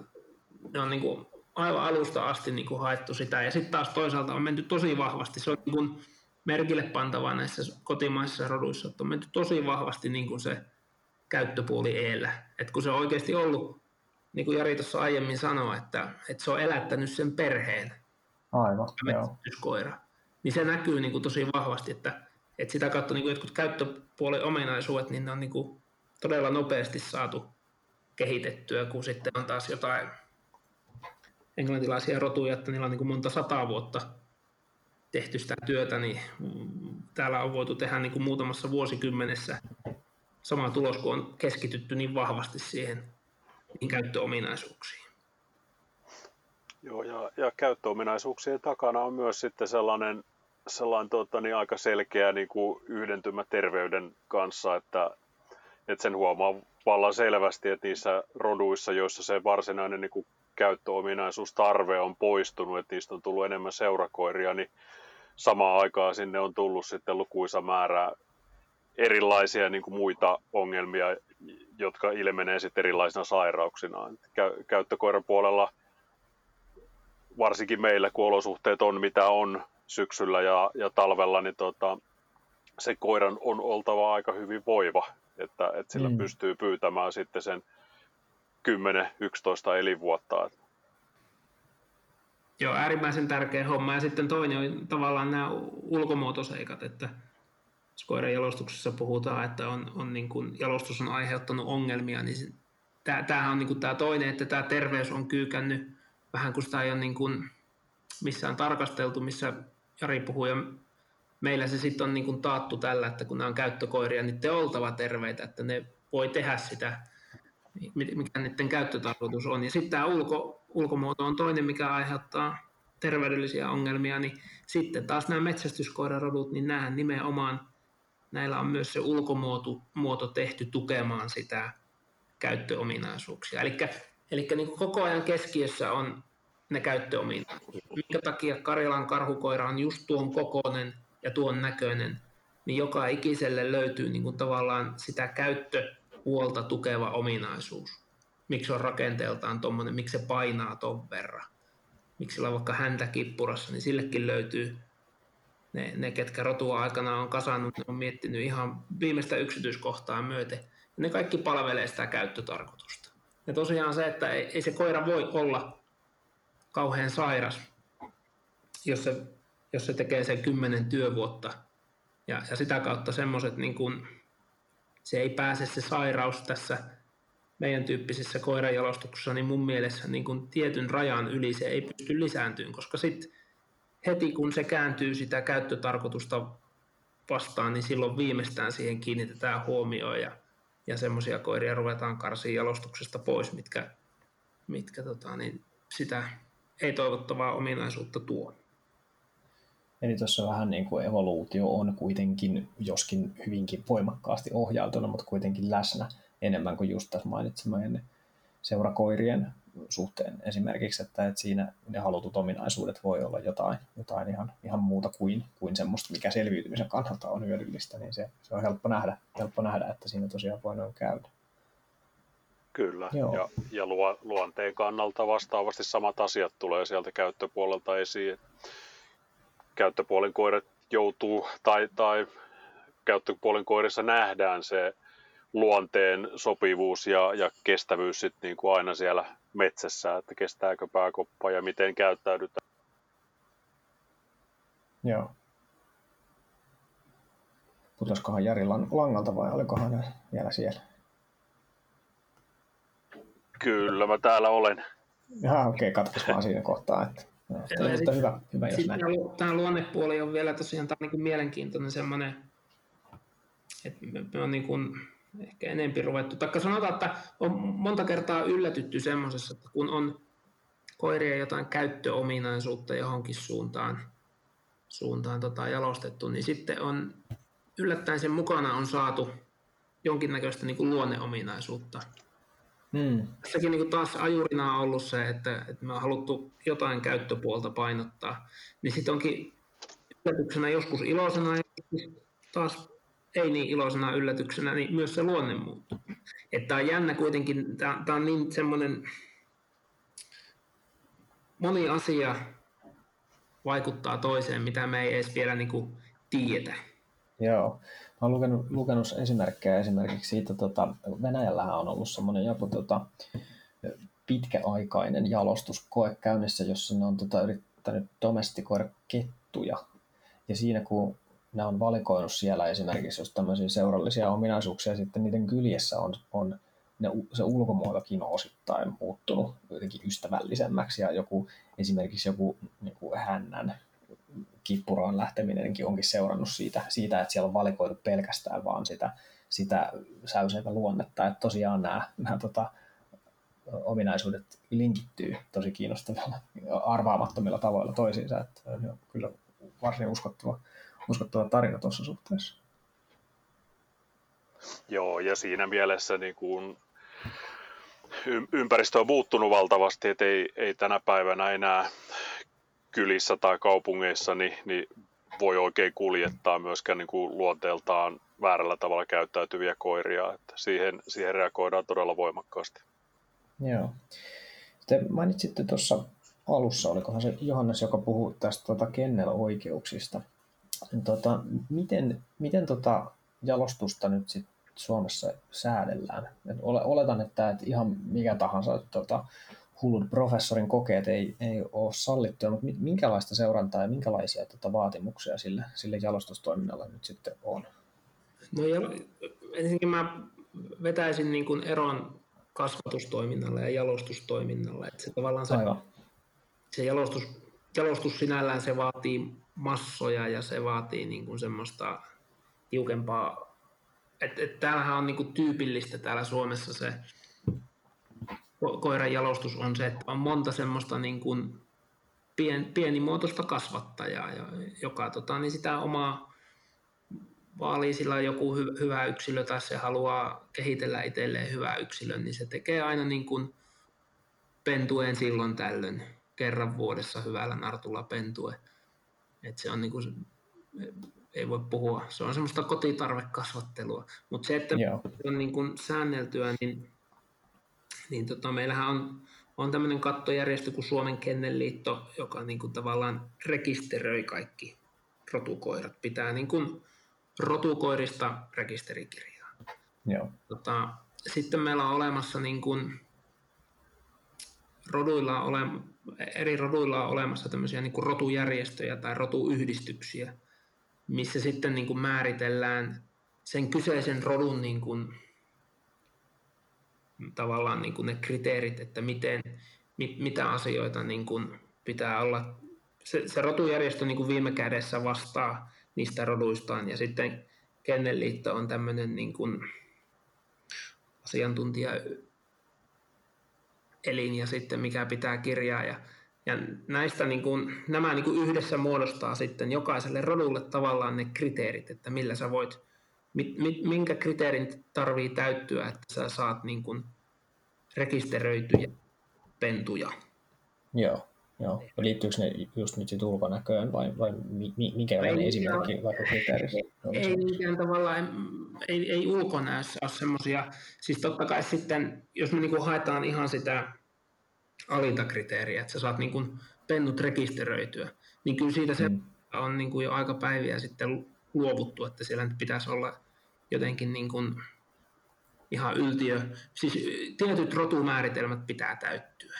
ne on niin kuin aivan alusta asti niin kuin haettu sitä. Ja sitten taas toisaalta on menty tosi vahvasti, se on niin kuin merkille pantavaa näissä kotimaisissa roduissa, että on menty tosi vahvasti niin kuin se käyttöpuoli eellä. Et kun se on oikeasti ollut, niin kuin Jari tuossa aiemmin sanoi, että, että se on elättänyt sen perheen, Aivan, joo. koira, niin se näkyy niin kuin tosi vahvasti, että, että sitä kautta niin kuin jotkut käyttöpuolen ominaisuudet, niin ne on niin kuin todella nopeasti saatu kehitettyä, kun sitten on taas jotain englantilaisia rotuja, että niillä on niin kuin monta sataa vuotta tehty sitä työtä, niin täällä on voitu tehdä niin kuin muutamassa vuosikymmenessä sama tulos, kun on keskitytty niin vahvasti siihen niin käyttöominaisuuksiin. Joo, ja, ja käyttöominaisuuksien takana on myös sitten sellainen, sellainen tota, niin aika selkeä niin kuin yhdentymä terveyden kanssa, että, että sen huomaa vallan selvästi, että niissä roduissa, joissa se varsinainen niin kuin käyttöominaisuustarve on poistunut, että niistä on tullut enemmän seurakoiria, niin samaan aikaan sinne on tullut sitten lukuisa määrä erilaisia niin kuin muita ongelmia, jotka ilmenee sitten erilaisina sairauksina. Käyttökoiran puolella, varsinkin meillä, kun olosuhteet on mitä on syksyllä ja, ja talvella, niin tota, se koiran on oltava aika hyvin voiva, että, että sillä mm. pystyy pyytämään sitten sen 10-11 elinvuotta. Joo, äärimmäisen tärkeä homma. Ja sitten toinen on tavallaan nämä ulkomuotoseikat, että koiran jalostuksessa puhutaan, että on, on niin kuin, jalostus on aiheuttanut ongelmia, niin tämähän on niin kuin tämä toinen, että tämä terveys on kyykännyt vähän kuin sitä ei ole niin kuin missään tarkasteltu, missä Jari puhui, ja meillä se sitten on niin kuin taattu tällä, että kun nämä on käyttökoiria, niin te oltava terveitä, että ne voi tehdä sitä, mikä niiden käyttötarkoitus on. Ja sitten tämä ulko, ulkomuoto on toinen, mikä aiheuttaa terveydellisiä ongelmia, niin sitten taas nämä metsästyskoirarodut, niin nämähän nimenomaan näillä on myös se ulkomuoto muoto tehty tukemaan sitä käyttöominaisuuksia. Eli, eli niin koko ajan keskiössä on ne käyttöominaisuudet. Minkä takia Karjalan karhukoira on just tuon kokoinen ja tuon näköinen, niin joka ikiselle löytyy niin kuin tavallaan sitä käyttöpuolta tukeva ominaisuus. miksi on rakenteeltaan tuommoinen, miksi se painaa ton verran. Miksi sillä on vaikka häntä kippurassa, niin sillekin löytyy ne, ne ketkä rotua aikana on kasannut, ne on miettinyt ihan viimeistä yksityiskohtaa myöten. Ne kaikki palvelee sitä käyttötarkoitusta. Ja tosiaan se, että ei, ei se koira voi olla kauhean sairas, jos se, jos se tekee sen kymmenen työvuotta. Ja, ja sitä kautta semmoiset, niin kun, se ei pääse se sairaus tässä meidän tyyppisessä koirajalostuksessa, niin mun mielessä niin kun tietyn rajan yli se ei pysty lisääntyyn, koska sitten heti kun se kääntyy sitä käyttötarkoitusta vastaan, niin silloin viimeistään siihen kiinnitetään huomioon ja, ja semmoisia koiria ruvetaan karsiin jalostuksesta pois, mitkä, mitkä tota, niin sitä ei-toivottavaa ominaisuutta tuo. Eli tuossa vähän niin kuin evoluutio on kuitenkin, joskin hyvinkin voimakkaasti ohjautuna, mutta kuitenkin läsnä enemmän kuin just tässä mainitsemani seurakoirien suhteen esimerkiksi, että, että siinä ne halutut ominaisuudet voi olla jotain, jotain ihan, ihan muuta kuin, kuin semmoista, mikä selviytymisen kannalta on hyödyllistä, niin se, se on helppo nähdä, helppo nähdä, että siinä tosiaan voi noin käydä. Kyllä, Joo. ja, ja luo, luonteen kannalta vastaavasti samat asiat tulee sieltä käyttöpuolelta esiin. Käyttöpuolen koirat joutuu, tai, tai käyttöpuolen koirissa nähdään se luonteen sopivuus ja, ja kestävyys sit niin kuin aina siellä metsässä, että kestääkö pääkoppa ja miten käyttäydytään. Joo. Putoskohan Jari langalta vai olikohan ne vielä siellä? Kyllä, mä täällä olen. Jaha, okei, okay, katkes vaan siinä kohtaa. Että, no, ja sit, hyvä, hyvä jos näin. Tämä luonnepuoli on vielä tosiaan tämä on niin mielenkiintoinen semmoinen, että me, me on niin kuin, ehkä enempi ruvettu. Taikka sanotaan, että on monta kertaa yllätytty semmoisessa, että kun on koiria jotain käyttöominaisuutta johonkin suuntaan, suuntaan tota jalostettu, niin sitten on yllättäen sen mukana on saatu jonkinnäköistä niin kuin luonneominaisuutta. Hmm. Tässäkin niin kuin taas ajurina on ollut se, että, että me on haluttu jotain käyttöpuolta painottaa, niin sitten onkin yllätyksenä joskus iloisena ja taas ei niin iloisena yllätyksenä, niin myös se luonne muuttuu. Että on jännä kuitenkin, tämä on niin semmoinen, moni asia vaikuttaa toiseen, mitä me ei edes vielä niin kuin. Joo. Mä olen lukenut, lukenut esimerkkejä esimerkiksi siitä, tota, Venäjällähän on ollut semmoinen joku tota, pitkäaikainen jalostuskoe käynnissä, jossa ne on tota, yrittänyt domestikoida kettuja. Ja siinä kun ne on valikoinut siellä esimerkiksi jos tämmöisiä seurallisia ominaisuuksia, sitten niiden kyljessä on, on ne, se ulkomuotokin on osittain muuttunut jotenkin ystävällisemmäksi ja joku, esimerkiksi joku niin kuin hännän kippuraan lähteminenkin onkin seurannut siitä, siitä, että siellä on valikoitu pelkästään vaan sitä, sitä säyseitä luonnetta, että tosiaan nämä, nämä tota, ominaisuudet linkittyy tosi kiinnostavilla, arvaamattomilla tavoilla toisiinsa, että kyllä varsin uskottava uskottava tarina tuossa suhteessa. Joo, ja siinä mielessä niin kuin ympäristö on muuttunut valtavasti, että ei, ei tänä päivänä enää kylissä tai kaupungeissa niin, niin voi oikein kuljettaa myöskään niin kuin luonteeltaan väärällä tavalla käyttäytyviä koiria. Että siihen, siihen reagoidaan todella voimakkaasti. Joo. Te mainitsitte tuossa alussa, olikohan se Johannes, joka puhuu tästä tuota kennel-oikeuksista – Tota, miten miten tota jalostusta nyt sit Suomessa säädellään? Et oletan, että et ihan mikä tahansa tota, hullut professorin kokeet ei, ei ole sallittuja, mutta minkälaista seurantaa ja minkälaisia tota, vaatimuksia sille, sille jalostustoiminnalle nyt sitten on? No ensinnäkin mä vetäisin niin kuin eron kasvatustoiminnalle ja jalostustoiminnalle. Että se tavallaan se, se jalostus, jalostus sinällään se vaatii massoja ja se vaatii niin kuin semmoista tiukempaa, että et täällähän on niin kuin tyypillistä täällä Suomessa se koiran jalostus on se, että on monta semmoista niin kuin pien, pienimuotoista kasvattajaa, joka tota, niin sitä omaa vaalii sillä joku hy, hyvä yksilö tai se haluaa kehitellä itselleen hyvää yksilön, niin se tekee aina niin kuin pentueen silloin tällöin kerran vuodessa hyvällä nartulla pentue. Et se on niin kuin, ei voi puhua, se on semmoista kotitarvekasvattelua. Mutta se, että Joo. on niin kuin säänneltyä, niin niin tota, meillähän on, on tämmöinen kattojärjestö kuin Suomen Kennelliitto, joka niin kuin tavallaan rekisteröi kaikki rotukoirat, pitää niin kuin rotukoirista rekisterikirjaa. Joo. Tota, sitten meillä on olemassa niin kuin roduilla ole, eri roduilla on olemassa tämmöisiä niin kuin rotujärjestöjä tai rotuyhdistyksiä, missä sitten niin kuin määritellään sen kyseisen rodun niin kuin, tavallaan niin kuin ne kriteerit, että miten, mit, mitä asioita niin kuin pitää olla. Se, se rotujärjestö niin kuin viime kädessä vastaa niistä roduistaan ja sitten Kennelliitto on tämmöinen niin kuin asiantuntija elin ja sitten mikä pitää kirjaa. Ja, ja näistä niin kuin, nämä niin kuin yhdessä muodostaa sitten jokaiselle rodulle tavallaan ne kriteerit, että millä sä voit, mit, mit, minkä kriteerin tarvii täyttyä, että sä saat niin kuin rekisteröityjä pentuja. Joo. Joo. Liittyykö ne just nyt sit ulkonäköön vai, vai mi, minkälainen ei, esimerkki vaikka kriteerissä? Ei niinkään tavallaan, ei, ei ulkonäössä ole semmoisia. Siis totta kai sitten, jos me niinku haetaan ihan sitä alintakriteeriä, että sä saat niinku pennut rekisteröityä, niin kyllä siitä se hmm. on niinku jo aika päiviä sitten luovuttu, että siellä nyt pitäisi olla jotenkin niin kuin ihan yltiö. Siis tietyt rotumääritelmät pitää täyttyä.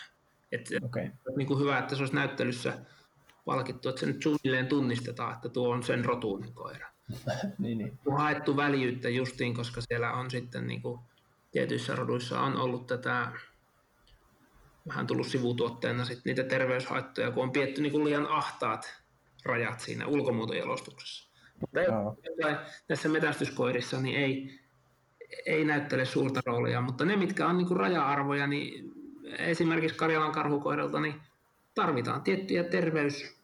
Et, okay. niin kuin hyvä, että se olisi näyttelyssä palkittu, että se nyt suunnilleen tunnistetaan, että tuo on sen rotuinen koira. niin, niin. On haettu väljyyttä justiin, koska siellä on sitten niin kuin, tietyissä roduissa on ollut tätä vähän tullut sivutuotteena sit niitä terveyshaittoja, kun on pietty niin kuin liian ahtaat rajat siinä ulkomuotojalostuksessa. Mutta näissä metästyskoirissa niin ei, ei näyttele suurta roolia, mutta ne, mitkä on niin kuin raja-arvoja, niin esimerkiksi Karjalan karhukoiralta niin tarvitaan tiettyjä terveys,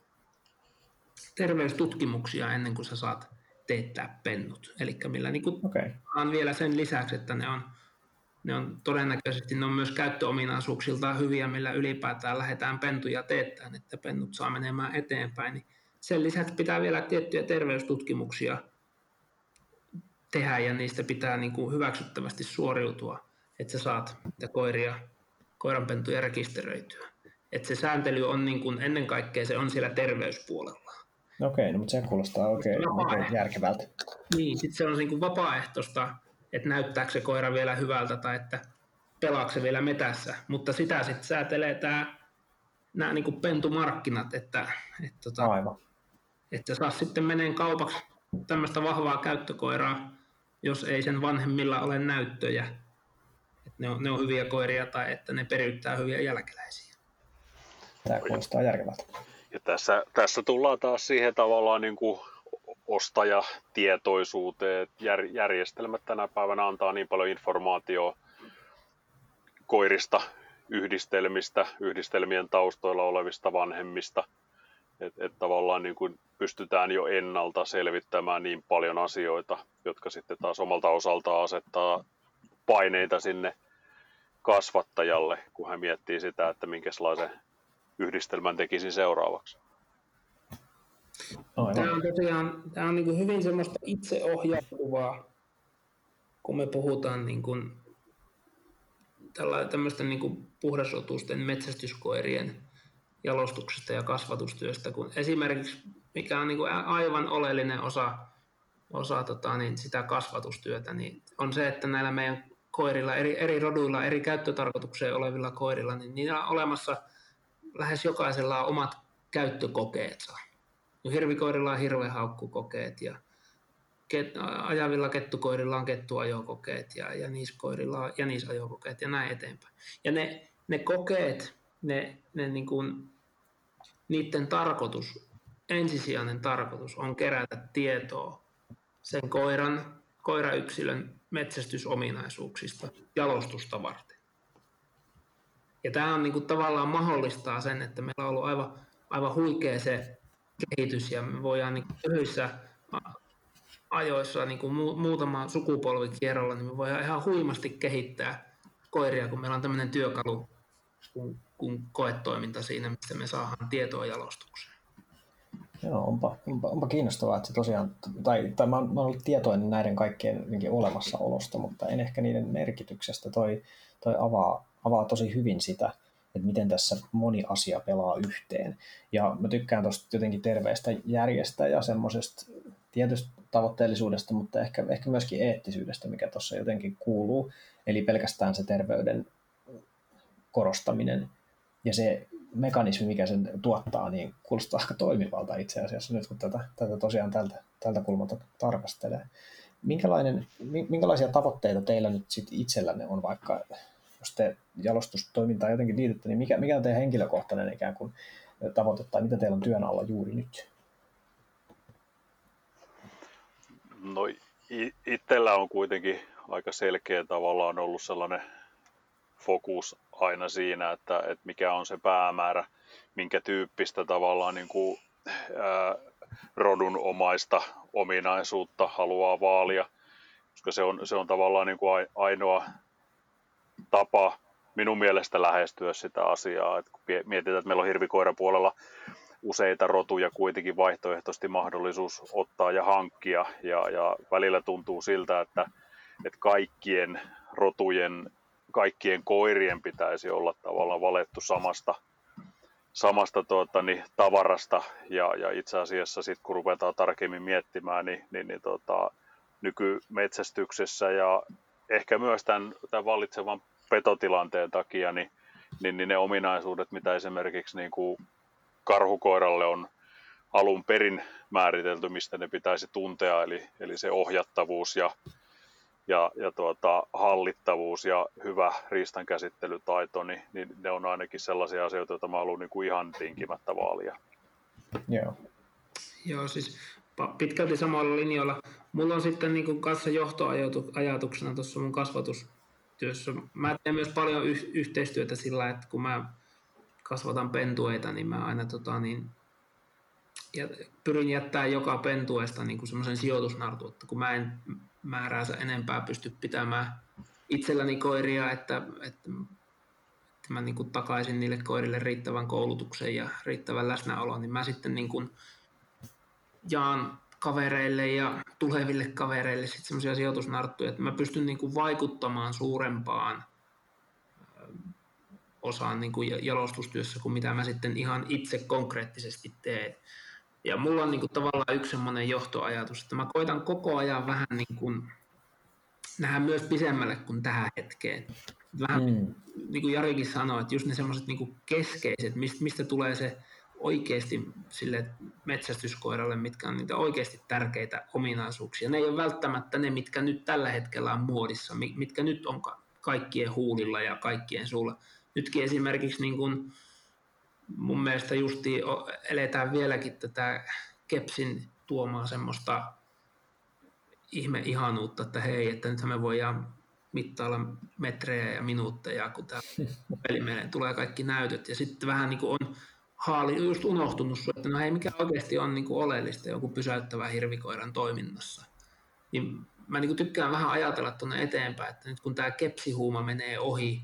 terveystutkimuksia ennen kuin sä saat teettää pennut. Eli millä niin kuin okay. on vielä sen lisäksi, että ne on, ne on todennäköisesti ne on myös käyttöominaisuuksiltaan hyviä, millä ylipäätään lähdetään pentuja teettämään, että pennut saa menemään eteenpäin. Niin sen lisäksi pitää vielä tiettyjä terveystutkimuksia tehdä ja niistä pitää niin kuin hyväksyttävästi suoriutua, että sä saat koiria koiranpentuja rekisteröityä. Että se sääntely on niin kuin, ennen kaikkea se on siellä terveyspuolella. Okei, no, mutta se kuulostaa oikein okay, järkevältä. Niin, sitten se on niin kuin vapaaehtoista, että näyttääkö se koira vielä hyvältä tai että pelaako se vielä metässä. Mutta sitä sitten säätelee tämä, nämä niin kuin pentumarkkinat, että, että, tota, Aivan. että saa sitten meneen kaupaksi tämmöistä vahvaa käyttökoiraa, jos ei sen vanhemmilla ole näyttöjä ne on, ne on hyviä koiria tai että ne periyttää hyviä jälkeläisiä. Tämä kuulostaa järkevältä. Ja tässä, tässä tullaan taas siihen tavallaan niin kuin ostajatietoisuuteen. Jär, järjestelmät tänä päivänä antaa niin paljon informaatiota koirista, yhdistelmistä, yhdistelmien taustoilla olevista vanhemmista, että et tavallaan niin kuin pystytään jo ennalta selvittämään niin paljon asioita, jotka sitten taas omalta osaltaan asettaa paineita sinne kasvattajalle, kun hän miettii sitä, että minkälaisen yhdistelmän tekisin seuraavaksi. Aivan. Tämä on tosiaan tämä on niin hyvin semmoista itseohjautuvaa, kun me puhutaan niin kuin tämmöisten niin puhdasotusten metsästyskoirien jalostuksesta ja kasvatustyöstä, kun esimerkiksi mikä on niin kuin aivan oleellinen osa, osa tota, niin sitä kasvatustyötä, niin on se, että näillä meidän koirilla, eri, eri roduilla, eri käyttötarkoitukseen olevilla koirilla, niin niillä on olemassa lähes jokaisella on omat käyttökokeensa. Hirvikoirilla on hirvehaukkukokeet ja ket, ajavilla kettukoirilla on kettuajokokeet ja jäniskoirilla on jänisajokokeet ja näin eteenpäin. Ja ne, ne kokeet, ne, ne niin kuin, niiden tarkoitus, ensisijainen tarkoitus on kerätä tietoa sen koiran, koirayksilön metsästysominaisuuksista jalostusta varten. Ja tämä on niin kuin, tavallaan mahdollistaa sen, että meillä on ollut aivan, aivan huikea se kehitys ja me voidaan niin yhdessä ajoissa niin kuin muutama sukupolvi kierrolla, niin me voidaan ihan huimasti kehittää koiria, kun meillä on tämmöinen työkalu kuin, koetoiminta siinä, missä me saadaan tietoa jalostukseen. Joo, onpa, onpa, onpa kiinnostavaa, että se tosiaan, tai, tai mä, oon, mä oon ollut tietoinen näiden kaikkien olemassaolosta, mutta en ehkä niiden merkityksestä. Toi, toi avaa, avaa tosi hyvin sitä, että miten tässä moni asia pelaa yhteen. Ja mä tykkään tuosta jotenkin terveestä järjestä ja semmoisesta tietystä tavoitteellisuudesta, mutta ehkä, ehkä myöskin eettisyydestä, mikä tuossa jotenkin kuuluu. Eli pelkästään se terveyden korostaminen ja se mekanismi, mikä sen tuottaa, niin kuulostaa aika toimivalta itse asiassa nyt, kun tätä, tätä tosiaan tältä, tältä kulmalta tarkastelee. Minkälainen, minkälaisia tavoitteita teillä nyt sit itsellänne on, vaikka jos te jalostustoimintaa jotenkin liitytte, niin mikä, mikä on teidän henkilökohtainen ikään kuin tavoite tai mitä teillä on työn alla juuri nyt? No itsellä on kuitenkin aika selkeä tavallaan ollut sellainen fokus aina siinä, että, että mikä on se päämäärä, minkä tyyppistä tavallaan niin kuin, ää, rodunomaista ominaisuutta haluaa vaalia, koska se on, se on tavallaan niin kuin ainoa tapa minun mielestä lähestyä sitä asiaa. että kun mietitään, että meillä on hirvikoirapuolella useita rotuja kuitenkin vaihtoehtoisesti mahdollisuus ottaa ja hankkia, ja, ja välillä tuntuu siltä, että, että kaikkien rotujen kaikkien koirien pitäisi olla tavallaan valettu samasta, samasta tuota, niin, tavarasta. Ja, ja itse asiassa sitten kun ruvetaan tarkemmin miettimään, niin, niin, niin tota, nykymetsästyksessä ja ehkä myös tämän, tämän vallitsevan petotilanteen takia, niin, niin, niin ne ominaisuudet, mitä esimerkiksi niin kuin karhukoiralle on alun perin määritelty, mistä ne pitäisi tuntea, eli, eli se ohjattavuus ja ja, ja tuota, hallittavuus ja hyvä riistankäsittelytaito, niin, niin ne on ainakin sellaisia asioita, joita mä haluan niin kuin ihan tinkimättä vaalia. Joo. Joo, siis pitkälti samalla linjalla. Mulla on sitten niin kuin kanssa johtoajatuksena tuossa mun kasvatustyössä. Mä teen myös paljon yh- yhteistyötä sillä, että kun mä kasvatan pentueita, niin mä aina tota, niin, ja pyrin jättää joka pentueesta niin semmoisen sijoitusnartu, että kun mä en määräänsä enempää pysty pitämään itselläni koiria, että, että, että mä niin kuin takaisin niille koirille riittävän koulutuksen ja riittävän läsnäolon, niin mä sitten niin kuin jaan kavereille ja tuleville kavereille sitten semmoisia sijoitusnarttuja, että mä pystyn niin kuin vaikuttamaan suurempaan osaan niin kuin jalostustyössä kuin mitä mä sitten ihan itse konkreettisesti teen. Ja mulla on niin kuin tavallaan yksi semmoinen johtoajatus, että mä koitan koko ajan vähän niin kuin nähdä myös pisemmälle kuin tähän hetkeen. Vähän mm. niin kuin Jarikin sanoi, että just ne semmoiset niin keskeiset, mistä, tulee se oikeasti sille metsästyskoiralle, mitkä on niitä oikeasti tärkeitä ominaisuuksia. Ne ei ole välttämättä ne, mitkä nyt tällä hetkellä on muodissa, mitkä nyt on kaikkien huulilla ja kaikkien suulla. Nytkin esimerkiksi niin kuin mun mielestä justi eletään vieläkin tätä Kepsin tuomaa semmoista ihme-ihanuutta, että hei, että nyt me voidaan mittailla metrejä ja minuutteja, kun tämä peli menee, tulee kaikki näytöt. Ja sitten vähän niin kuin on haali, just unohtunut, että no hei, mikä oikeasti on niin kuin oleellista joku pysäyttävä hirvikoiran toiminnassa. Niin mä niin kuin tykkään vähän ajatella tuonne eteenpäin, että nyt kun tämä kepsihuuma menee ohi,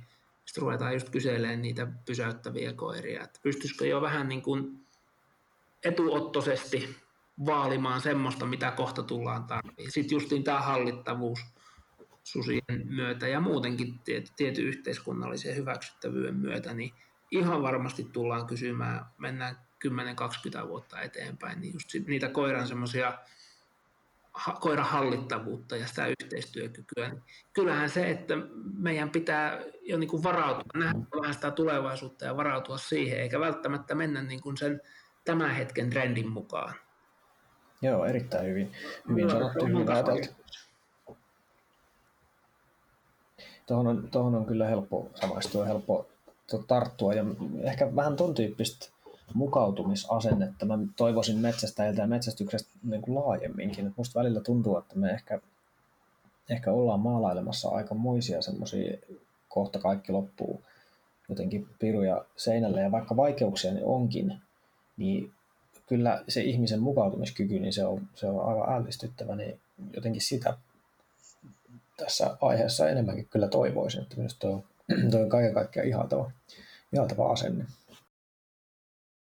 sitten ruvetaan just kyselemään niitä pysäyttäviä koiria, että pystyisikö jo vähän niin kuin etuottoisesti vaalimaan semmoista, mitä kohta tullaan tarviin. Sitten justiin tämä hallittavuus susien myötä ja muutenkin tiety, tiety yhteiskunnallisen hyväksyttävyyden myötä, niin ihan varmasti tullaan kysymään, mennään 10-20 vuotta eteenpäin, niin just niitä koiran semmoisia koiran hallittavuutta ja sitä yhteistyökykyä, niin kyllähän se, että meidän pitää jo niin kuin varautua, nähdä vähän sitä tulevaisuutta ja varautua siihen, eikä välttämättä mennä niin kuin sen tämän hetken trendin mukaan. Joo, erittäin hyvin, hyvin no, sanottu, hyvin ajateltu. Tuohon on, tuohon on kyllä helppo samaistua, helppo tarttua ja ehkä vähän ton tyyppistä mukautumisasennetta mä toivoisin metsästäjiltä ja metsästyksestä niin kuin laajemminkin. Et musta välillä tuntuu, että me ehkä, ehkä ollaan maalailemassa aikamoisia semmoisia kohta kaikki loppuu jotenkin piruja seinälle ja vaikka vaikeuksia ne onkin, niin kyllä se ihmisen mukautumiskyky, niin se on, se on aivan ällistyttävä, niin jotenkin sitä tässä aiheessa enemmänkin kyllä toivoisin, että minusta toi, toi on kaiken kaikkiaan ihaltava, ihaltava asenne.